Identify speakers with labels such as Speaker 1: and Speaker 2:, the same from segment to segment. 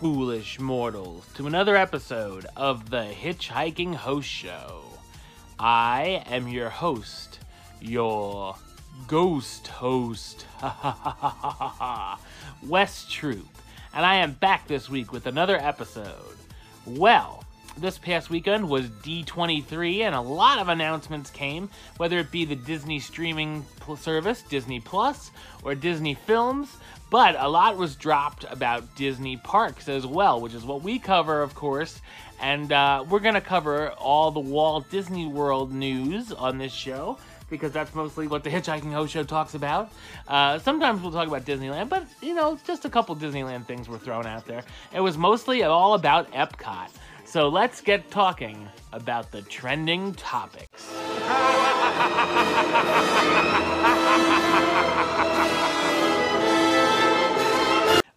Speaker 1: foolish mortals, to another episode of the Hitchhiking Hosts Show. I am your host, your ghost host, Wes Troop, and I am back this week with another episode. Well, this past weekend was D23, and a lot of announcements came, whether it be the Disney streaming service, Disney Plus, or Disney Films. But a lot was dropped about Disney parks as well, which is what we cover, of course. And uh, we're going to cover all the Walt Disney World news on this show because that's mostly what the Hitchhiking Hosts Show talks about. Uh, sometimes we'll talk about Disneyland, but you know, just a couple Disneyland things were thrown out there. It was mostly all about Epcot. So let's get talking about the trending topics.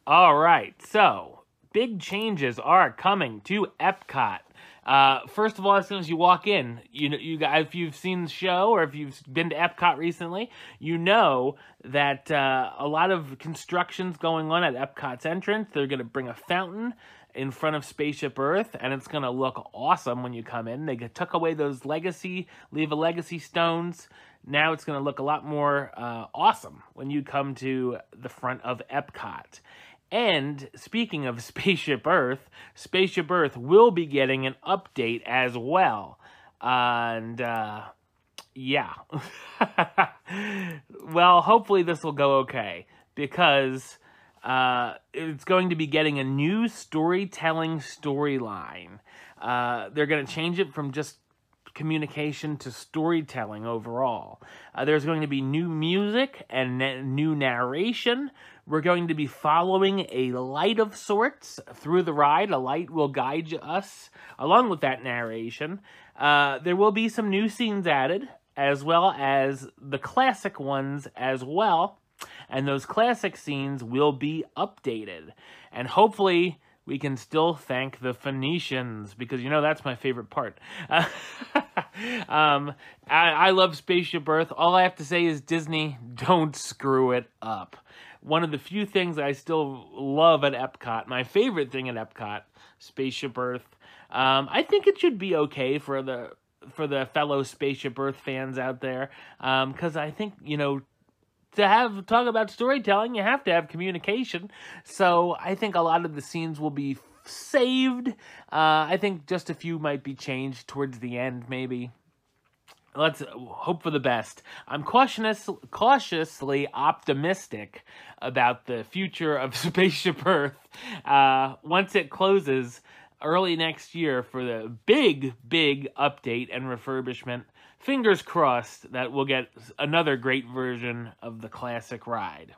Speaker 1: All right, so big changes are coming to Epcot. Uh, first of all, as soon as you walk in, you know, you guys, if you've seen the show or if you've been to Epcot recently, you know that uh, a lot of construction's going on at Epcot's entrance. They're going to bring a fountain in front of Spaceship Earth, and it's going to look awesome when you come in. They took away those legacy, leave a legacy stones. Now it's going to look a lot more uh, awesome when you come to the front of Epcot. And speaking of Spaceship Earth, Spaceship Earth will be getting an update as well. and uh, yeah. well, hopefully this will go okay because uh, it's going to be getting a new storytelling storyline. Uh, they're going to change it from just communication to storytelling overall. Uh, there's going to be new music and na- new narration. We're going to be following a light of sorts through the ride. A light will guide us along with that narration. Uh, there will be some new scenes added, as well as the classic ones as well. And those classic scenes will be updated. And hopefully, we can still thank the Phoenicians because you know that's my favorite part. um, I, I love Spaceship Earth. All I have to say is Disney, don't screw it up. One of the few things I still love at Epcot, my favorite thing at Epcot, Spaceship Earth. Um, I think it should be okay for the for the fellow Spaceship Earth fans out there, because um, I think you know to have talk about storytelling, you have to have communication. So I think a lot of the scenes will be saved. Uh, I think just a few might be changed towards the end, maybe. Let's hope for the best. I'm cautious, cautiously optimistic about the future of Spaceship Earth. Uh, once it closes early next year for the big, big update and refurbishment fingers crossed that we'll get another great version of the classic ride.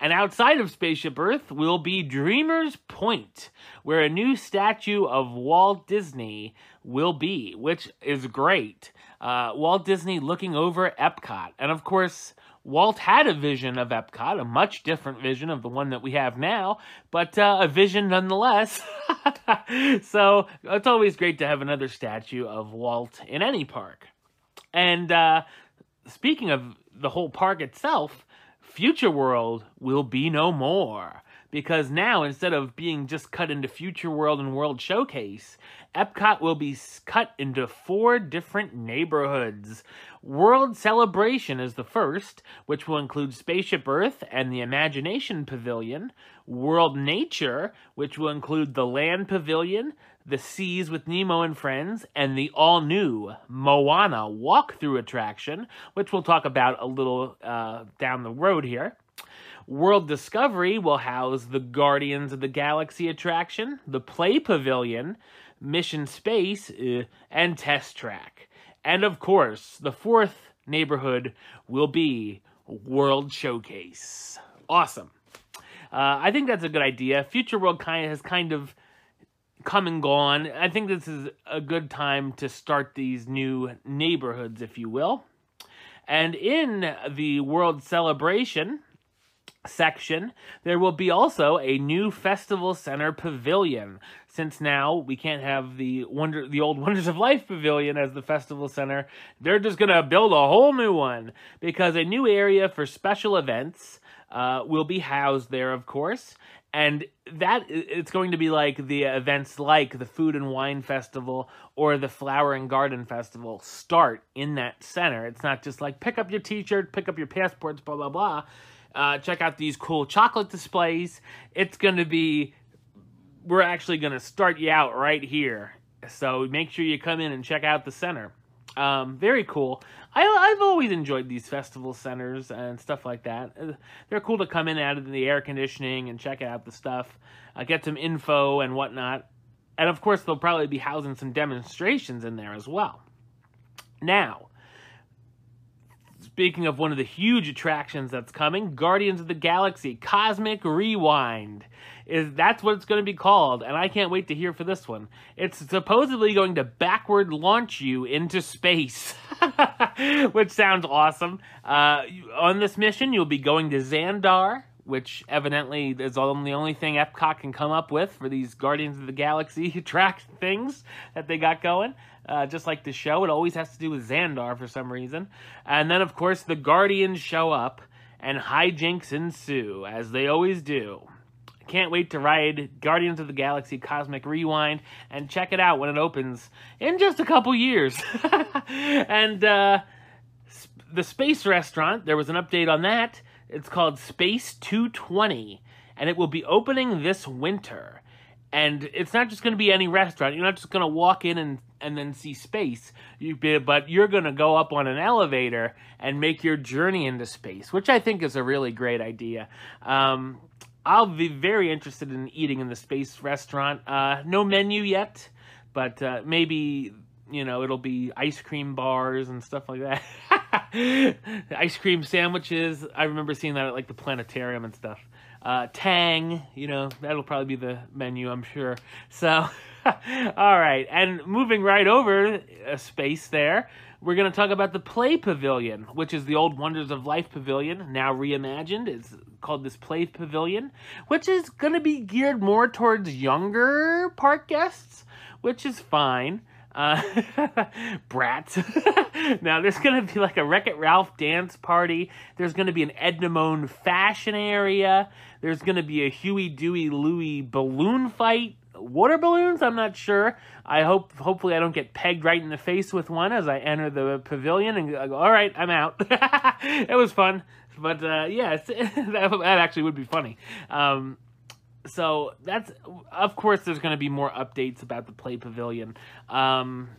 Speaker 1: And outside of Spaceship Earth will be Dreamer's Point, where a new statue of Walt Disney will be, which is great. Uh, Walt Disney looking over Epcot. And of course, Walt had a vision of Epcot, a much different vision of the one that we have now, but uh, a vision nonetheless. so it's always great to have another statue of Walt in any park. And uh, speaking of the whole park itself, Future World will be no more. Because now, instead of being just cut into Future World and World Showcase, Epcot will be cut into four different neighborhoods. World Celebration is the first, which will include Spaceship Earth and the Imagination Pavilion. World Nature, which will include the Land Pavilion, the Seas with Nemo and Friends, and the all new Moana walkthrough attraction, which we'll talk about a little uh, down the road here. World Discovery will house the Guardians of the Galaxy attraction, the Play Pavilion, Mission Space, uh, and Test Track. And of course, the fourth neighborhood will be World Showcase. Awesome. Uh, I think that's a good idea. Future World kind of has kind of come and gone. I think this is a good time to start these new neighborhoods, if you will. And in the World Celebration, section, there will be also a new Festival Center pavilion. Since now we can't have the wonder the old Wonders of Life pavilion as the Festival Center, they're just gonna build a whole new one because a new area for special events uh, will be housed there, of course. And that it's going to be like the events like the Food and Wine Festival or the Flower and Garden Festival start in that center. It's not just like pick up your t-shirt, pick up your passports, blah blah blah uh, check out these cool chocolate displays. It's going to be, we're actually going to start you out right here. So make sure you come in and check out the center. Um, very cool. I, have always enjoyed these festival centers and stuff like that. Uh, they're cool to come in out of the air conditioning and check out the stuff, uh, get some info and whatnot. And of course, they'll probably be housing some demonstrations in there as well. Now, Speaking of one of the huge attractions that's coming, Guardians of the Galaxy Cosmic Rewind is that's what it's going to be called, and I can't wait to hear for this one. It's supposedly going to backward launch you into space, which sounds awesome. Uh, on this mission, you'll be going to Xandar, which evidently is the only thing Epcot can come up with for these Guardians of the Galaxy track things that they got going. Uh, just like the show, it always has to do with Xandar for some reason. And then, of course, the Guardians show up and hijinks ensue, as they always do. Can't wait to ride Guardians of the Galaxy Cosmic Rewind and check it out when it opens in just a couple years. and uh, the Space Restaurant, there was an update on that. It's called Space 220, and it will be opening this winter. And it's not just going to be any restaurant. You're not just going to walk in and, and then see space. You but you're going to go up on an elevator and make your journey into space, which I think is a really great idea. Um, I'll be very interested in eating in the space restaurant. Uh, no menu yet, but uh, maybe you know it'll be ice cream bars and stuff like that. ice cream sandwiches. I remember seeing that at like the planetarium and stuff. Uh, Tang, you know, that'll probably be the menu, I'm sure. So, all right, and moving right over a space there, we're going to talk about the Play Pavilion, which is the old Wonders of Life Pavilion, now reimagined. It's called this Play Pavilion, which is going to be geared more towards younger park guests, which is fine. Uh, brats. now, there's to be like a Wreck It Ralph dance party. There's to be an Edna fashion area. There's to be a Huey, Dewey, Louie balloon fight. Water balloons? I'm not sure. I hope, hopefully, I don't get pegged right in the face with one as I enter the pavilion and I go, all right, I'm out. it was fun. But uh, yeah, that, that actually would be funny. Um, so that's of course there's going to be more updates about the play pavilion. Um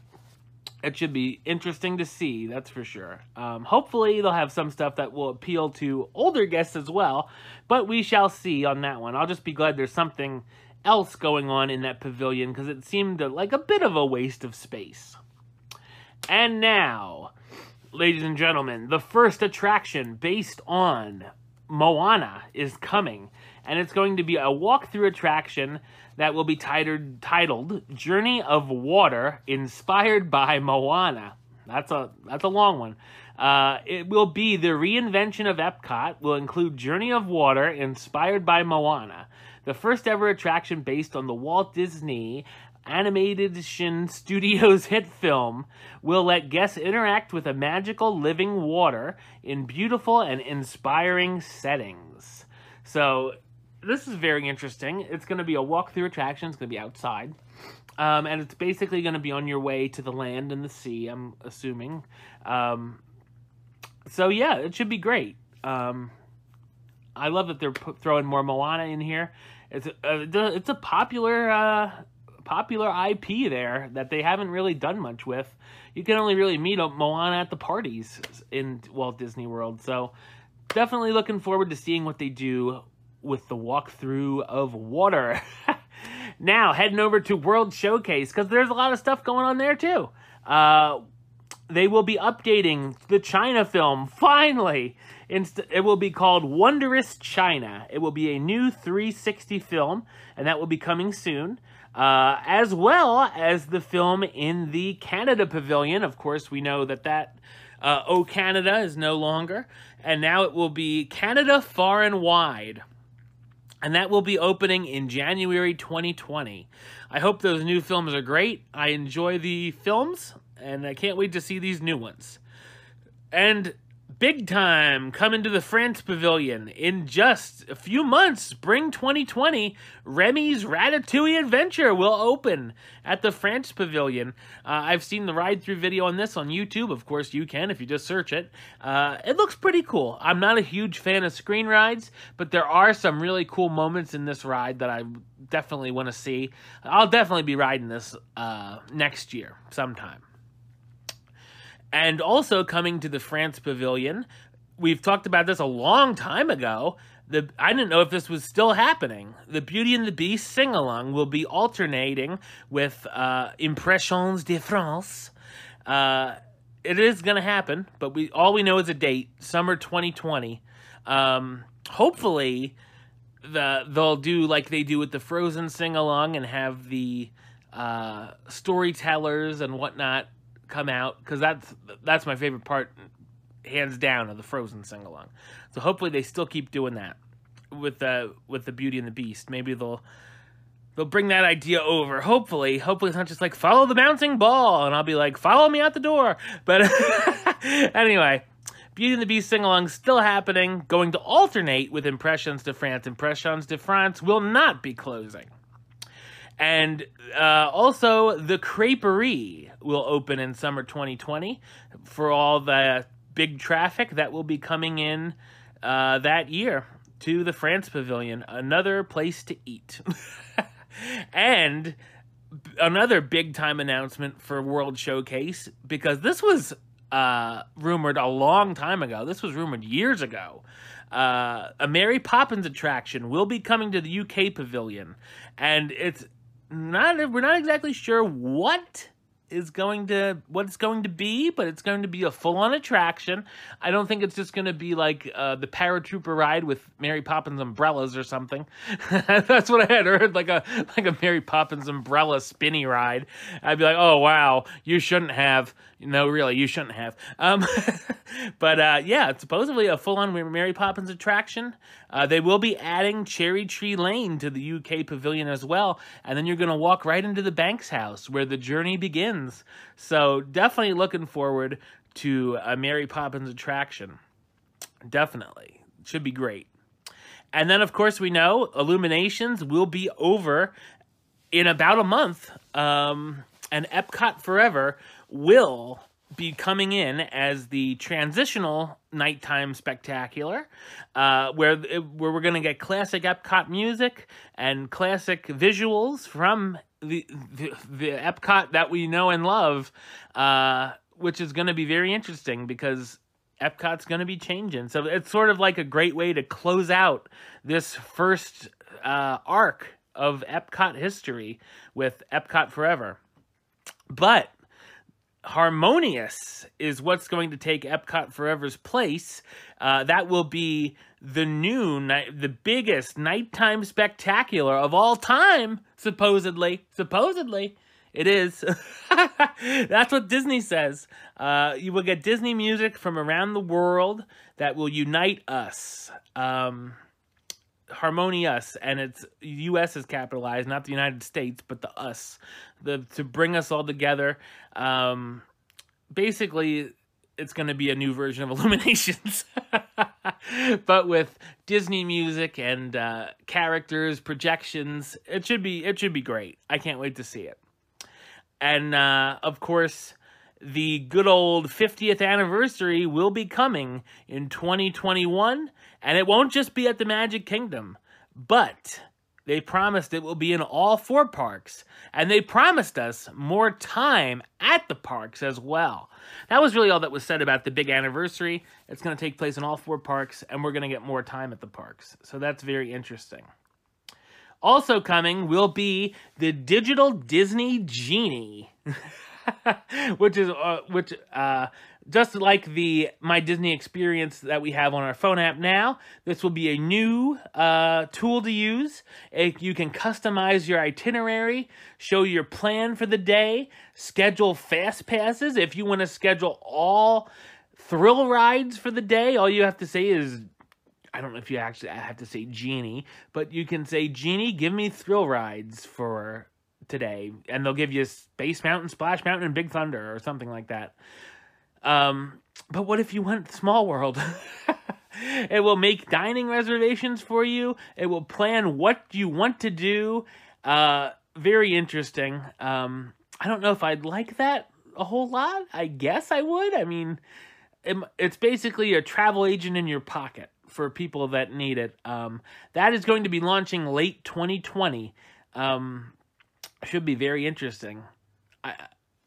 Speaker 1: it should be interesting to see that's for sure. Um, hopefully they'll have some stuff that will appeal to older guests as well but we shall see on that one. I'll just be glad there's something else going on in that pavilion because it seemed like a bit of a waste of space. And now ladies and gentlemen the first attraction based on moana is coming and it's going to be a walkthrough attraction that will be titled, titled Journey of Water, inspired by Moana. That's a that's a long one. Uh, it will be the reinvention of Epcot. Will include Journey of Water, inspired by Moana, the first ever attraction based on the Walt Disney Animation Studios hit film. Will let guests interact with a magical living water in beautiful and inspiring settings. So this is very interesting. It's going to be a walk-through attraction. It's going to be outside. Um, and it's basically going to be on your way to the land and the sea, I'm assuming. Um, so, yeah, it should be great. Um, I love that they're throwing more Moana in here. It's a, it's a popular uh, popular IP there that they haven't really done much with. You can only really meet Moana at the parties in Walt Disney World. So, definitely looking forward to seeing what they do with the walkthrough of water. now, heading over to World Showcase, because there's a lot of stuff going on there too. Uh, they will be updating the China film, finally. Inst- it will be called Wondrous China. It will be a new 360 film, and that will be coming soon. Uh, as well as the film in the Canada Pavilion. Of course, we know that that Uh, oh Canada is no longer, and now it will be Canada Far and Wide. And that will be opening in January 2020. I hope those new films are great. I enjoy the films, and I can't wait to see these new ones. And big time coming to the France Pavilion in just a few months, spring 2020. Remy's Ratatouille Adventure will open at the France Pavilion. Uh, I've seen the ride through video on this on YouTube. Of course, you can if you just search it. Uh, it looks pretty cool. I'm not a huge fan of screen rides, but there are some really cool moments in this ride that I definitely want to see. I'll definitely be riding this uh, next year sometime. And also coming to the France Pavilion, we've talked about this a long time ago. The I didn't know if this was still happening. The Beauty and the Beast sing along will be alternating with uh, Impressions de France. Uh, it is going to happen, but we all we know is a date, summer 2020. Um, hopefully, the they'll do like they do with the Frozen sing along and have the uh, storytellers and whatnot come out because that's that's my favorite part, hands down, of the Frozen sing along. So hopefully they still keep doing that with the with the Beauty and the Beast. Maybe they'll they'll bring that idea over. Hopefully, hopefully it's not just like follow the bouncing ball, and I'll be like follow me out the door. But anyway. Beauty and the Beast sing along still happening, going to alternate with Impressions de France. Impressions de France will not be closing. And uh, also, the Creperie will open in summer 2020 for all the big traffic that will be coming in uh, that year to the France Pavilion. Another place to eat. and another big time announcement for World Showcase because this was uh, rumored a long time ago. This was rumored years ago. Uh, a Mary Poppins attraction will be coming to the UK pavilion, and it's not we're not exactly sure what is going to what it's going to be, but it's going to be a full on attraction. I don't think it's just going to be like uh, the paratrooper ride with Mary Poppins umbrellas or something. That's what I had heard, like a like a Mary Poppins umbrella spinny ride. I'd be like, oh wow, you shouldn't have. No, really, you shouldn't have. Um, but uh, yeah, it's supposedly a full on Mary Poppins attraction. Uh, they will be adding Cherry Tree Lane to the UK pavilion as well, and then you're going to walk right into the Banks house where the journey begins. So definitely looking forward to a Mary Poppins attraction. Definitely. Should be great. And then, of course, we know Illuminations will be over in about a month. Um, and Epcot Forever will be coming in as the transitional nighttime spectacular, uh, where where we're going to get classic Epcot music and classic visuals from the the, the Epcot that we know and love, uh, which is going to be very interesting because Epcot's going to be changing. So it's sort of like a great way to close out this first uh, arc of Epcot history with Epcot Forever. But Harmonious is what's going to take Epcot Forever's place. Uh, that will be the new, night, the biggest nighttime spectacular of all time, supposedly. Supposedly. It is. That's what Disney says. Uh, you will get Disney music from around the world that will unite us. Um, harmonious and it's us is capitalized not the united states but the us the to bring us all together um basically it's going to be a new version of illuminations. But with disney music and uh characters projections it should be it should be great. I can't wait to see it. And uh of course the good old 50th anniversary will be coming in 2021 and it won't just be at the Magic Kingdom, but they promised it will be in all four parks, and they promised us more time at the parks as well. That was really all that was said about the big anniversary. It's going to take place in all four parks, and we're going to get more time at the parks. So that's very interesting. Also coming will be the digital Disney Genie. which is uh, which uh, just like the My Disney experience that we have on our phone app now, this will be a new uh, tool to use. If you can customize your itinerary, show your plan for the day, schedule fast passes if you want to schedule all thrill rides for the day. All you have to say is, I don't know if you actually have to say genie, but you can say genie, give me thrill rides for today, and they'll give you Space Mountain, Splash Mountain, and Big Thunder or something like that. Um, but what if you want Small World? it will make dining reservations for you. It will plan what you want to do. Uh, very interesting. Um, I don't know if I'd like that a whole lot. I guess I would. I mean, it, it's basically a travel agent in your pocket for people that need it. Um, that is going to be launching late 2020. Um, should be very interesting. I,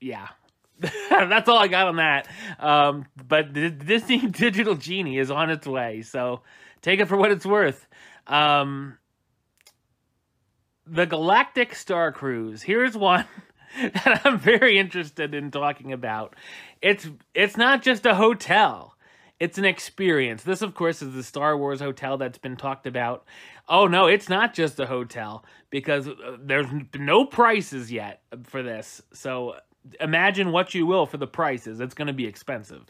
Speaker 1: yeah, that's all I got on that. Um, but the Disney Digital Genie is on its way, so take it for what it's worth. Um, the Galactic Star Cruise. Here's one that I'm very interested in talking about. It's it's not just a hotel. It's an experience. This, of course, is the Star Wars hotel that's been talked about. Oh no, it's not just a hotel because uh, there's no prices yet for this. So imagine what you will for the prices. It's going to be expensive.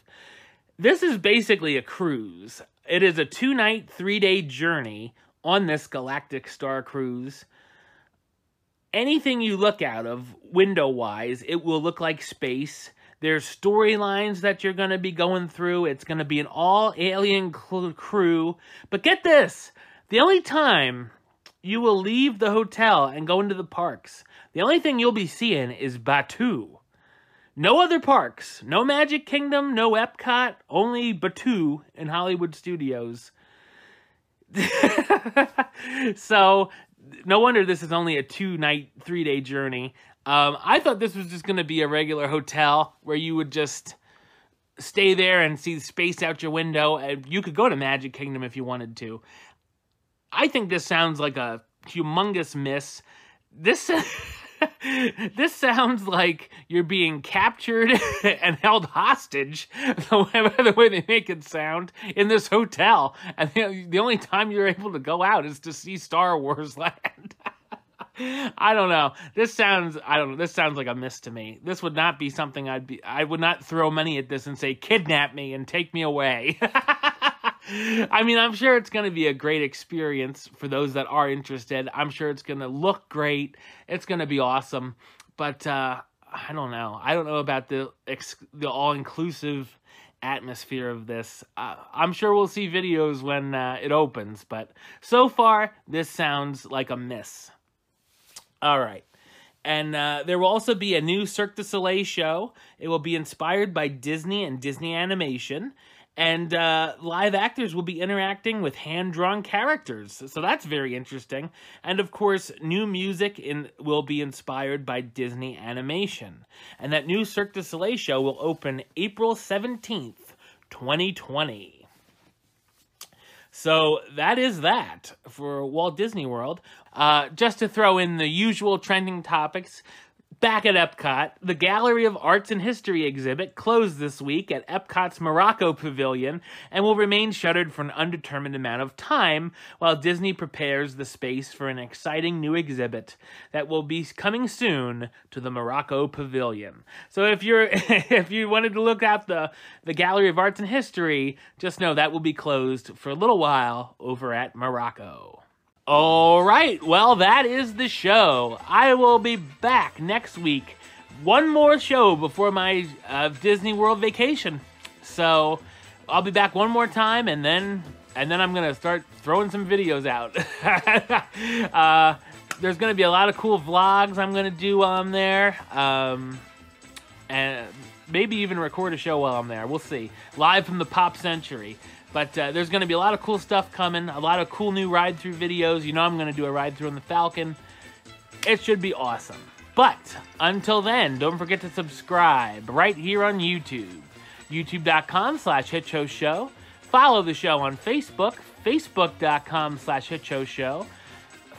Speaker 1: This is basically a cruise. It is a two night, three day journey on this Galactic Star Cruise. Anything you look out of window wise, it will look like space. There's storylines that you're going to be going through. It's going to be an all alien cl- crew. But get this the only time you will leave the hotel and go into the parks, the only thing you'll be seeing is Batuu. No other parks. No Magic Kingdom, no Epcot, only Batuu in Hollywood Studios. so, no wonder this is only a two night, three day journey. Um, I thought this was just going to be a regular hotel where you would just stay there and see space out your window. And you could go to Magic Kingdom if you wanted to. I think this sounds like a humongous miss. This. this sounds like you're being captured and held hostage the way, the way they make it sound in this hotel. And the only time you're able to go out is to see Star Wars Land. I don't know. This sounds I don't know. This sounds like a miss to me. This would not be something I'd be I would not throw money at this and say kidnap me and take me away. I mean, I'm sure it's going to be a great experience for those that are interested. I'm sure it's going to look great. It's going to be awesome. But uh, I don't know. I don't know about the ex- the all inclusive atmosphere of this. Uh, I'm sure we'll see videos when uh, it opens, but so far this sounds like a miss. All right. And uh, there will also be a new Cirque du Soleil show. It will be inspired by Disney and Disney Animation. And uh, live actors will be interacting with hand-drawn characters. So that's very interesting. And of course new music in will be inspired by disney animation. And that new cirque du soleil show will open april 17th 2020 so that is that for Walt Disney World. Uh, just to throw in the usual trending topics, Back at Epcot, the Gallery of Arts and History exhibit closed this week at Epcot's Morocco Pavilion and will remain shuttered for an undetermined amount of time while Disney prepares the space for an exciting new exhibit that will be coming soon to the Morocco Pavilion. So if you're if you wanted to look at the the Gallery of Arts and History, just know that will be closed for a little while over at Morocco. All right, well, that is the show. I will be back next week. One more show before my uh, Disney World vacation. So I'll be back one more time, and then and then I'm gonna start throwing some videos out. uh, there's gonna be a lot of cool vlogs I'm gonna do while I'm there, um, and maybe even record a show while I'm there. We'll see. Live from the Pop Century. But uh, there's going to be a lot of cool stuff coming, a lot of cool new ride through videos. You know, I'm going to do a ride through on the Falcon. It should be awesome. But until then, don't forget to subscribe right here on YouTube. YouTube.com slash Show. Follow the show on Facebook, Facebook.com slash Show.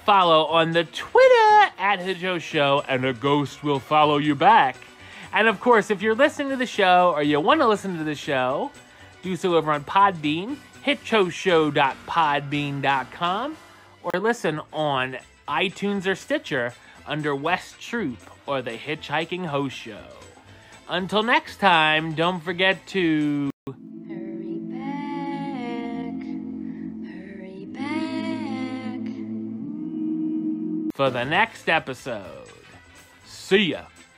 Speaker 1: Follow on the Twitter at HitchHostsShow, and a ghost will follow you back. And of course, if you're listening to the show or you want to listen to the show, do so over on Podbean, hitchhostsshow.podbean.com, or listen on iTunes or Stitcher under Wes Troop or The Hitchhiking Hosts Show. Until next time, don't forget to. Hurry back, hurry back. For the next episode. See ya.